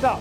到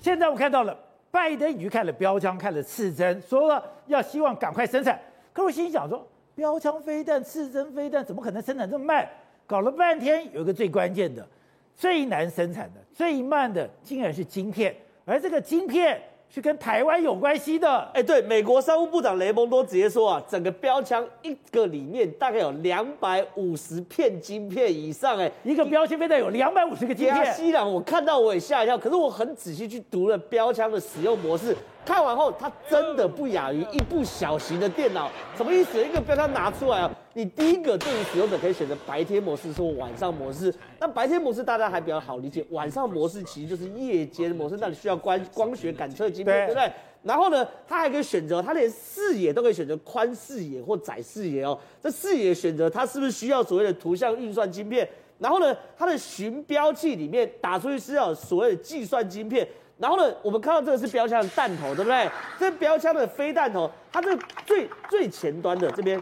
现在我看到了，拜登已经看了标枪，看了刺针，说了要希望赶快生产。可我心想说，标枪飞弹、刺针飞弹怎么可能生产这么慢？搞了半天，有一个最关键的、最难生产的、最慢的，竟然是晶片，而这个晶片。是跟台湾有关系的，哎，对，美国商务部长雷蒙多直接说啊，整个标枪一个里面大概有两百五十片晶片以上，哎，一个标枪背带有两百五十个晶片。西朗，我看到我也吓一跳，可是我很仔细去读了标枪的使用模式。看完后，它真的不亚于一部小型的电脑。什么意思？一个标枪拿出来啊，你第一个对于使用者可以选择白天模式或晚上模式。那白天模式大家还比较好理解，晚上模式其实就是夜间模式，那你需要光光学感测晶片，对不对？然后呢，它还可以选择，它连视野都可以选择宽视野或窄视野哦。这视野选择它是不是需要所谓的图像运算晶片？然后呢，它的寻标器里面打出去是要所谓的计算晶片。然后呢，我们看到这个是标枪的弹头，对不对？这标枪的飞弹头，它这最最前端的这边，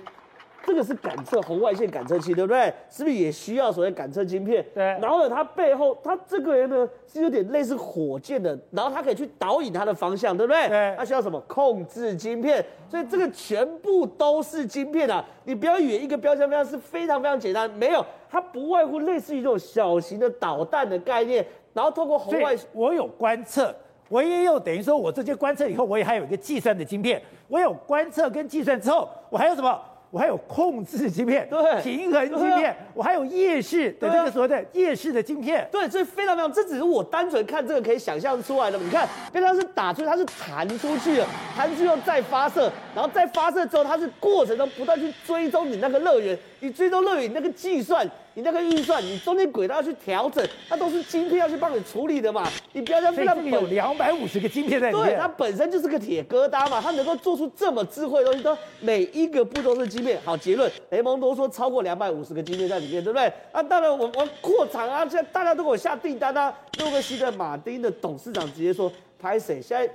这个是感测红外线感测器，对不对？是不是也需要所谓感测晶片？对。然后呢，它背后它这个人呢是有点类似火箭的，然后它可以去导引它的方向，对不对？对。它需要什么控制晶片？所以这个全部都是晶片啊！你不要以为一个标枪飞弹是非常非常简单，没有，它不外乎类似于这种小型的导弹的概念。然后透过红外，我有观测，我也有等于说，我这些观测以后，我也还有一个计算的晶片。我有观测跟计算之后，我还有什么？我还有控制晶片，对，平衡晶片，啊、我还有夜视的这个所谓的夜视的晶片。对，所以非常非常，这只是我单纯看这个可以想象出来的。你看，因为它是打出去，它是弹出去的，弹出去后再发射，然后再发射之后，它是过程中不断去追踪你那个乐园，你追踪乐园你那个计算。你那个预算，你中间轨道要去调整，那都是晶片要去帮你处理的嘛。你不要像飞弹有两百五十个晶片在里面，对，它本身就是个铁疙瘩嘛，它能够做出这么智慧的东西，都每一个步都是晶片。好，结论，雷蒙多说超过两百五十个晶片在里面，对不对？啊，当然我我扩厂啊，现在大家都给我下订单啊。洛克希德马丁的董事长直接说，拍谁？现在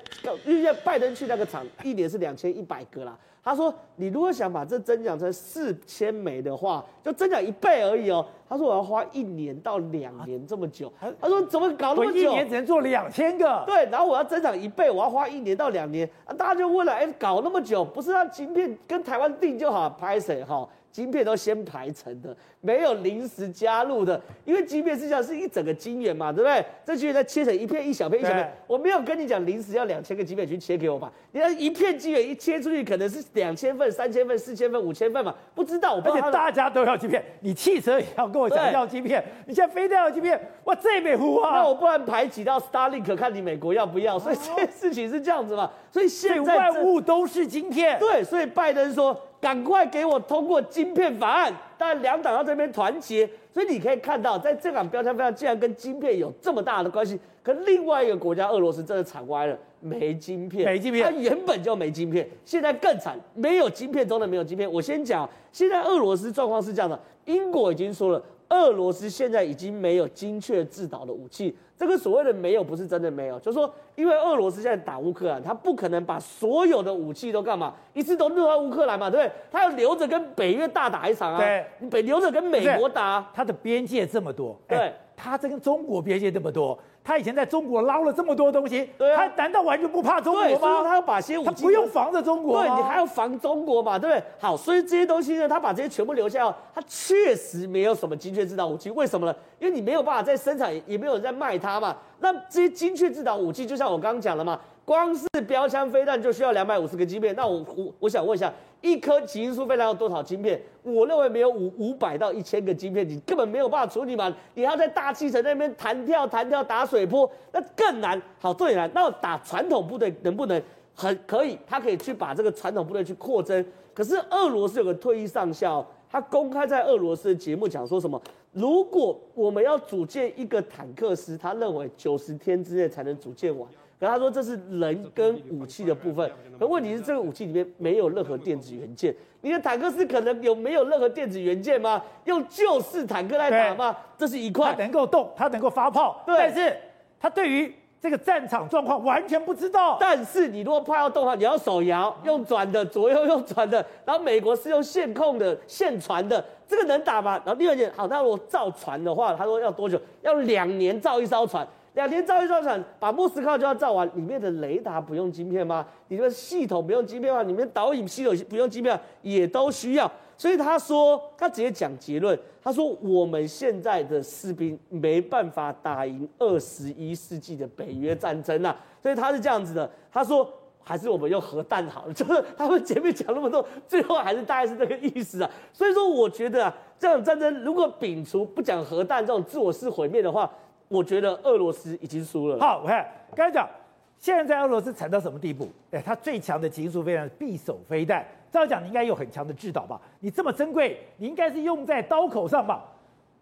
因为拜登去那个厂，一年是两千一百个啦。他说：“你如果想把这增长成四千枚的话，就增长一倍而已哦。”他说：“我要花一年到两年这么久。”他说：“怎么搞那么久？一年只能做两千个。”对，然后我要增长一倍，我要花一年到两年。啊，大家就问了：“哎，搞那么久，不是让晶片跟台湾订就好？拍谁哈？”晶片都先排成的，没有临时加入的，因为晶片实际上是一整个晶圆嘛，对不对？这晶圆再切成一片一小片一小片，我没有跟你讲临时要两千个晶片去切给我吧？你要一片晶圆一切出去，可能是两千份、三千份、四千份、五千份嘛？不知道，我。而且大家都要晶片，你汽车也要跟我讲要晶片，你现在非得要晶片，哇，这没胡啊！那我不然排挤到 Starlink，看你美国要不要？所以这件事情是这样子嘛？所以现在万物都是晶片。对，所以拜登说。赶快给我通过晶片法案！当然，两党要这边团结，所以你可以看到，在这场标枪飞弹竟然跟晶片有这么大的关系。可另外一个国家俄罗斯真的惨歪了，没晶片，没晶片，它原本就没晶片，现在更惨，没有晶片中的没有晶片。我先讲，现在俄罗斯状况是这样的，英国已经说了。俄罗斯现在已经没有精确制导的武器，这个所谓的没有不是真的没有，就是说，因为俄罗斯现在打乌克兰，他不可能把所有的武器都干嘛，一次都弄到乌克兰嘛，对不对？他要留着跟北约大打一场啊，对，你北留着跟美国打啊，他的边界这么多，对，他这跟中国边界这么多。他以前在中国捞了这么多东西，对啊，他难道完全不怕中国吗？他要把些武器，他不用防着中国，对，你还要防中国嘛，对不对？好，所以这些东西呢，他把这些全部留下，他确实没有什么精确制导武器，为什么呢？因为你没有办法在生产，也没有人在卖它嘛。那这些精确制导武器，就像我刚刚讲了嘛。光是标枪飞弹就需要两百五十个晶片，那我我我想问一下，一颗极音速飞弹要多少晶片？我认为没有五五百到一千个晶片，你根本没有办法处理嘛。你要在大气层那边弹跳弹跳打水波，那更难。好，最难，那打传统部队能不能很可以？他可以去把这个传统部队去扩增。可是俄罗斯有个退役上校，他公开在俄罗斯的节目讲说什么？如果我们要组建一个坦克师，他认为九十天之内才能组建完。可他说这是人跟武器的部分，可问题是这个武器里面没有任何电子元件。你的坦克是可能有没有任何电子元件吗？用旧式坦克来打吗？这是一块。它能够动，它能够发炮，对。但是它对于这个战场状况完全不知道。但是你如果怕要动的话，你要手摇，用转的，左右用转的。然后美国是用线控的、线传的，这个能打吗？然后第二件，好，那我造船的话，他说要多久？要两年造一艘船。两年造一造船，把莫斯科就要造完，里面的雷达不用晶片吗？里面系统不用晶片吗？里面导引系统不用晶片？也都需要。所以他说，他直接讲结论，他说我们现在的士兵没办法打赢二十一世纪的北约战争啊。所以他是这样子的，他说还是我们用核弹好了，就是他们前面讲那么多，最后还是大概是这个意思啊。所以说，我觉得啊，这场战争如果摒除不讲核弹这种自我式毁灭的话，我觉得俄罗斯已经输了。好，我看刚才讲，现在俄罗斯惨到什么地步？哎，他最强的极速飞弹匕首飞弹。照讲，你应该有很强的制导吧？你这么珍贵，你应该是用在刀口上吧？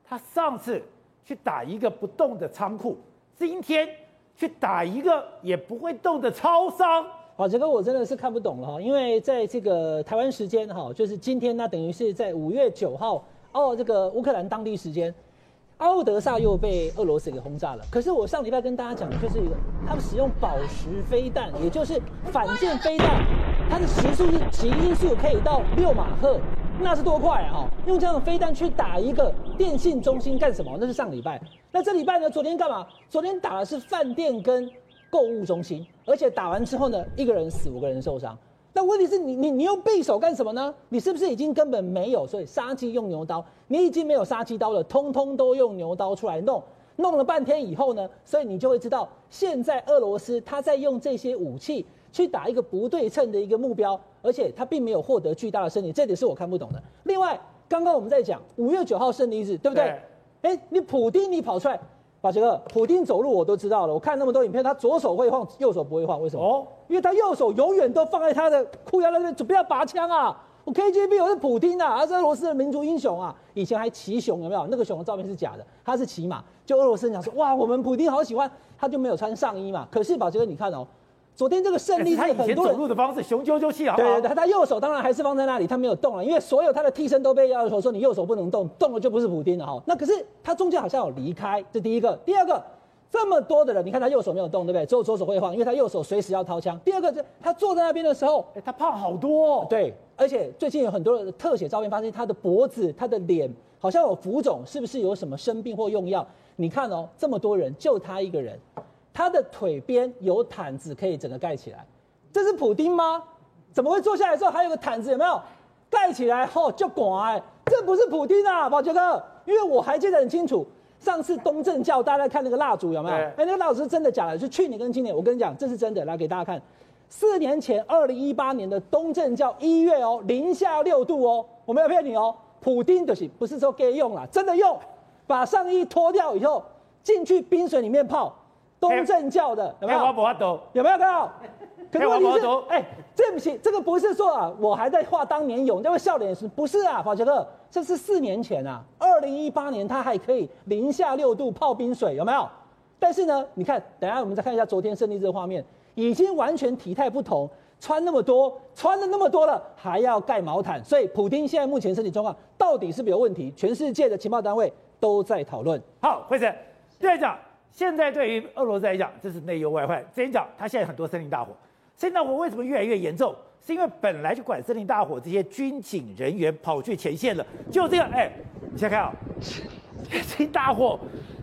他上次去打一个不动的仓库，今天去打一个也不会动的超商。好，这个我真的是看不懂了哈，因为在这个台湾时间哈，就是今天，那等于是在五月九号哦，这个乌克兰当地时间。奥德萨又被俄罗斯给轰炸了。可是我上礼拜跟大家讲的就是一个，他们使用宝石飞弹，也就是反舰飞弹，它的时速是极音速可以到六马赫，那是多快啊！用这样的飞弹去打一个电信中心干什么？那是上礼拜。那这礼拜呢？昨天干嘛？昨天打的是饭店跟购物中心，而且打完之后呢，一个人死，五个人受伤。但问题是你你你用匕首干什么呢？你是不是已经根本没有？所以杀鸡用牛刀，你已经没有杀鸡刀了，通通都用牛刀出来弄，弄了半天以后呢，所以你就会知道，现在俄罗斯他在用这些武器去打一个不对称的一个目标，而且他并没有获得巨大的胜利，这点是我看不懂的。另外，刚刚我们在讲五月九号胜利日，对不对？哎对，你普丁你跑出来。宝杰哥，普丁走路我都知道了。我看那么多影片，他左手会晃，右手不会晃，为什么？哦，因为他右手永远都放在他的裤腰那边，准备要拔枪啊！我 KGB 我是普丁啊，他是俄罗斯的民族英雄啊！以前还骑熊，有没有？那个熊的照片是假的，他是骑马。就俄罗斯人讲说，哇，我们普丁好喜欢，他就没有穿上衣嘛。可是宝杰哥，你看哦。昨天这个胜利是很多走路的方式雄赳赳气，好不好？对对对，他右手当然还是放在那里，他没有动了，因为所有他的替身都被要求说，你右手不能动，动了就不是普丁了哈。那可是他中间好像有离开，这第一个。第二个，这么多的人，你看他右手没有动，对不对？只有左手会晃，因为他右手随时要掏枪。第二个，他坐在那边的时候，哎，他胖好多哦。对，而且最近有很多的特写照片，发现他的脖子、他的脸好像有浮肿，是不是有什么生病或用药？你看哦，这么多人，就他一个人，他的腿边有毯子可以整个盖起来。这是普丁吗？怎么会坐下来之后还有个毯子？有没有盖起来？吼、哦，就广哎，这不是普丁啊，宝杰哥，因为我还记得很清楚，上次东正教大家在看那个蜡烛有没有？哎对，那个蜡烛是真的假的？是去年跟今年，我跟你讲，这是真的，来给大家看。四年前，二零一八年的东正教一月哦，零下六度哦，我没有骗你哦，普丁的是不是说可以用啦，真的用，把上衣脱掉以后进去冰水里面泡，东正教的有没有？有没有看到？可是问题是，哎、欸，这不行，这个不是说啊，我还在画当年勇，那位笑脸是不是啊，法杰克？这是四年前啊，二零一八年他还可以零下六度泡冰水，有没有？但是呢，你看，等一下我们再看一下昨天胜利这个画面，已经完全体态不同，穿那么多，穿了那么多了，还要盖毛毯，所以普丁现在目前身体状况到底是不是有问题？全世界的情报单位都在讨论。好，辉生，再讲，现在对于俄罗斯来讲，这是内忧外患。之前讲，他现在很多森林大火。森林大火为什么越来越严重？是因为本来就管森林大火这些军警人员跑去前线了，就这样，哎，你先看啊，这大火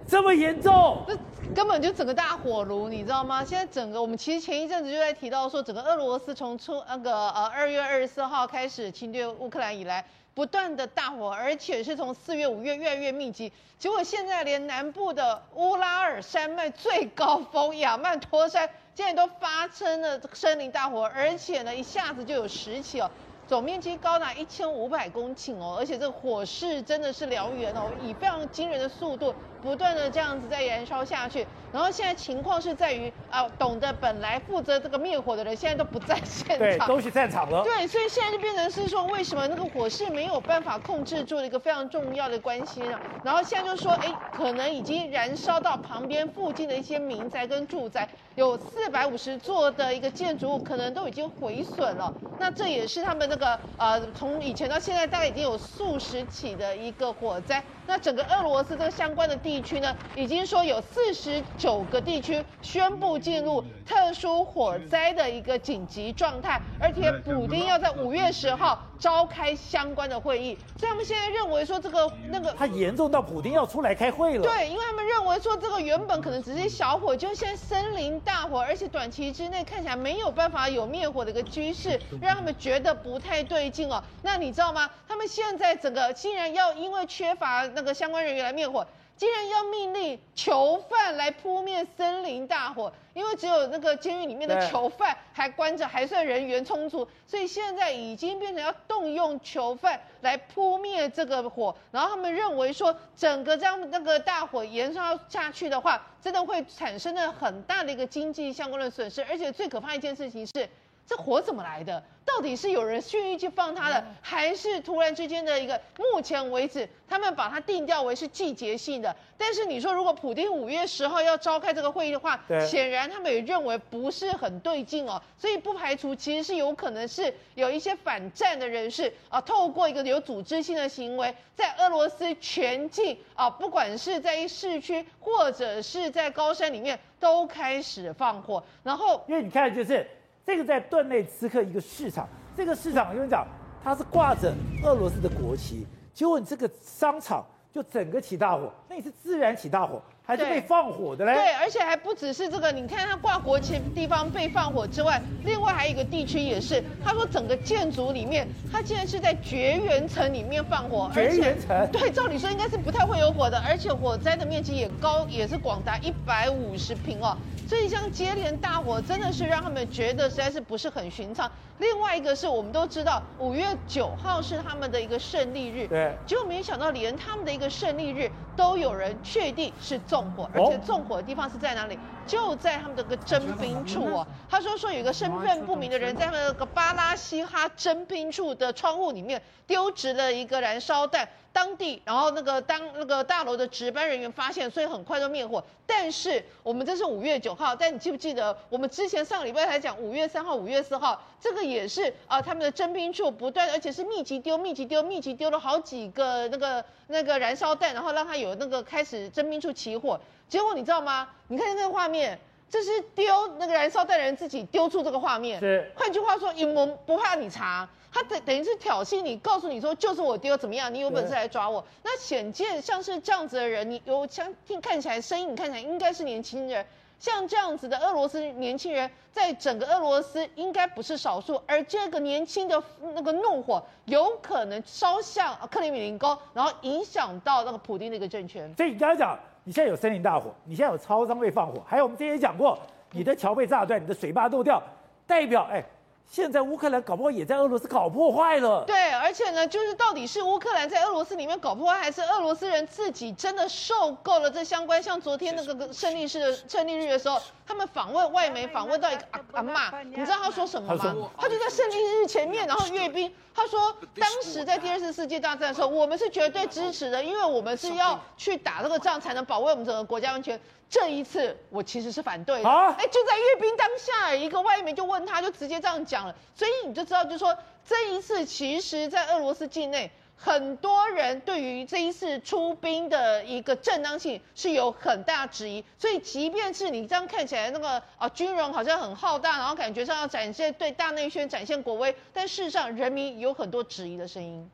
这么严重，这根本就整个大火炉，你知道吗？现在整个我们其实前一阵子就在提到说，整个俄罗斯从出那个呃二月二十四号开始侵略乌克兰以来，不断的大火，而且是从四月五月越来越密集，结果现在连南部的乌拉尔山脉最高峰亚曼托山。现在都发生了森林大火，而且呢，一下子就有十起哦，总面积高达一千五百公顷哦，而且这个火势真的是燎原哦，以非常惊人的速度不断的这样子在燃烧下去。然后现在情况是在于啊，懂得本来负责这个灭火的人现在都不在现场，对，都去战场了。对，所以现在就变成是说，为什么那个火势没有办法控制住的一个非常重要的关系呢？然后现在就说，哎，可能已经燃烧到旁边附近的一些民宅跟住宅。有四百五十座的一个建筑物，可能都已经毁损了。那这也是他们那个呃，从以前到现在，大概已经有数十起的一个火灾。那整个俄罗斯这个相关的地区呢，已经说有四十九个地区宣布进入特殊火灾的一个紧急状态，而且补丁要在五月十号召开相关的会议，所以他们现在认为说这个那个他严重到补丁要出来开会了。对，因为他们认为说这个原本可能只是小火，就现在森林大火，而且短期之内看起来没有办法有灭火的一个趋势，让他们觉得不太对劲哦。那你知道吗？他们现在整个竟然要因为缺乏那个相关人员来灭火。竟然要命令囚犯来扑灭森林大火，因为只有那个监狱里面的囚犯还关着，还算人员充足，所以现在已经变成要动用囚犯来扑灭这个火。然后他们认为说，整个这样那个大火延烧下去的话，真的会产生了很大的一个经济相关的损失，而且最可怕一件事情是。这火怎么来的？到底是有人蓄意去放它的，还是突然之间的一个？目前为止，他们把它定调为是季节性的。但是你说，如果普丁五月十号要召开这个会议的话，显然他们也认为不是很对劲哦。所以不排除其实是有可能是有一些反战的人士啊，透过一个有组织性的行为，在俄罗斯全境啊，不管是在市区或者是在高山里面，都开始放火。然后，因为你看就是。这个在顿内茨克一个市场，这个市场我跟你讲，它是挂着俄罗斯的国旗，结果你这个商场就整个起大火，那你是自然起大火，还是被放火的嘞？对，而且还不只是这个，你看它挂国旗地方被放火之外，另外还有一个地区也是，他说整个建筑里面，它竟然是在绝缘层里面放火，绝缘层？对，照理说应该是不太会有火的，而且火灾的面积也高，也是广达一百五十平哦。所以像接连大火，真的是让他们觉得实在是不是很寻常。另外一个是我们都知道，五月九号是他们的一个胜利日，对，结果没想到连他们的一个胜利日都有人确定是纵火，而且纵火的地方是在哪里？就在他们的个征兵处哦。他说说有一个身份不明的人在他们那个巴拉西哈征兵处的窗户里面丢掷了一个燃烧弹。当地，然后那个当那个大楼的值班人员发现，所以很快就灭火。但是我们这是五月九号，但你记不记得我们之前上礼拜才讲五月三号、五月四号，这个也是啊，他们的征兵处不断，而且是密集丢、密集丢、密集丢了好几个那个那个燃烧弹，然后让他有那个开始征兵处起火。结果你知道吗？你看那个画面，这是丢那个燃烧弹的人自己丢出这个画面。是，换句话说，我们不怕你查。他等等于是挑衅你，告诉你说就是我丢怎么样，你有本事来抓我。那显见像是这样子的人，你有相听看起来声音，你看起来应该是年轻人。像这样子的俄罗斯年轻人，在整个俄罗斯应该不是少数。而这个年轻的那个怒火，有可能烧向克里米林宫，然后影响到那个普丁的一个政权。所以你刚才讲，你现在有森林大火，你现在有超商被放火，还有我们之前也讲过，你的桥被炸断，你的水坝漏掉，代表哎。现在乌克兰搞不好也在俄罗斯搞破坏了。对，而且呢，就是到底是乌克兰在俄罗斯里面搞破坏，还是俄罗斯人自己真的受够了这相关？像昨天那个胜利式的胜利日的时候，他们访问外媒，访问到一个阿阿妈，你知道他说什么吗？他就在胜利日前面，然后阅兵。他说，当时在第二次世界大战的时候，我们是绝对支持的，因为我们是要去打这个仗，才能保卫我们整个国家安全。这一次我其实是反对的，哎、啊，就在阅兵当下，一个外媒就问他，就直接这样讲了，所以你就知道，就是说这一次其实，在俄罗斯境内，很多人对于这一次出兵的一个正当性是有很大质疑，所以即便是你这样看起来那个啊军容好像很浩大，然后感觉上要展现对大内宣、展现国威，但事实上人民有很多质疑的声音。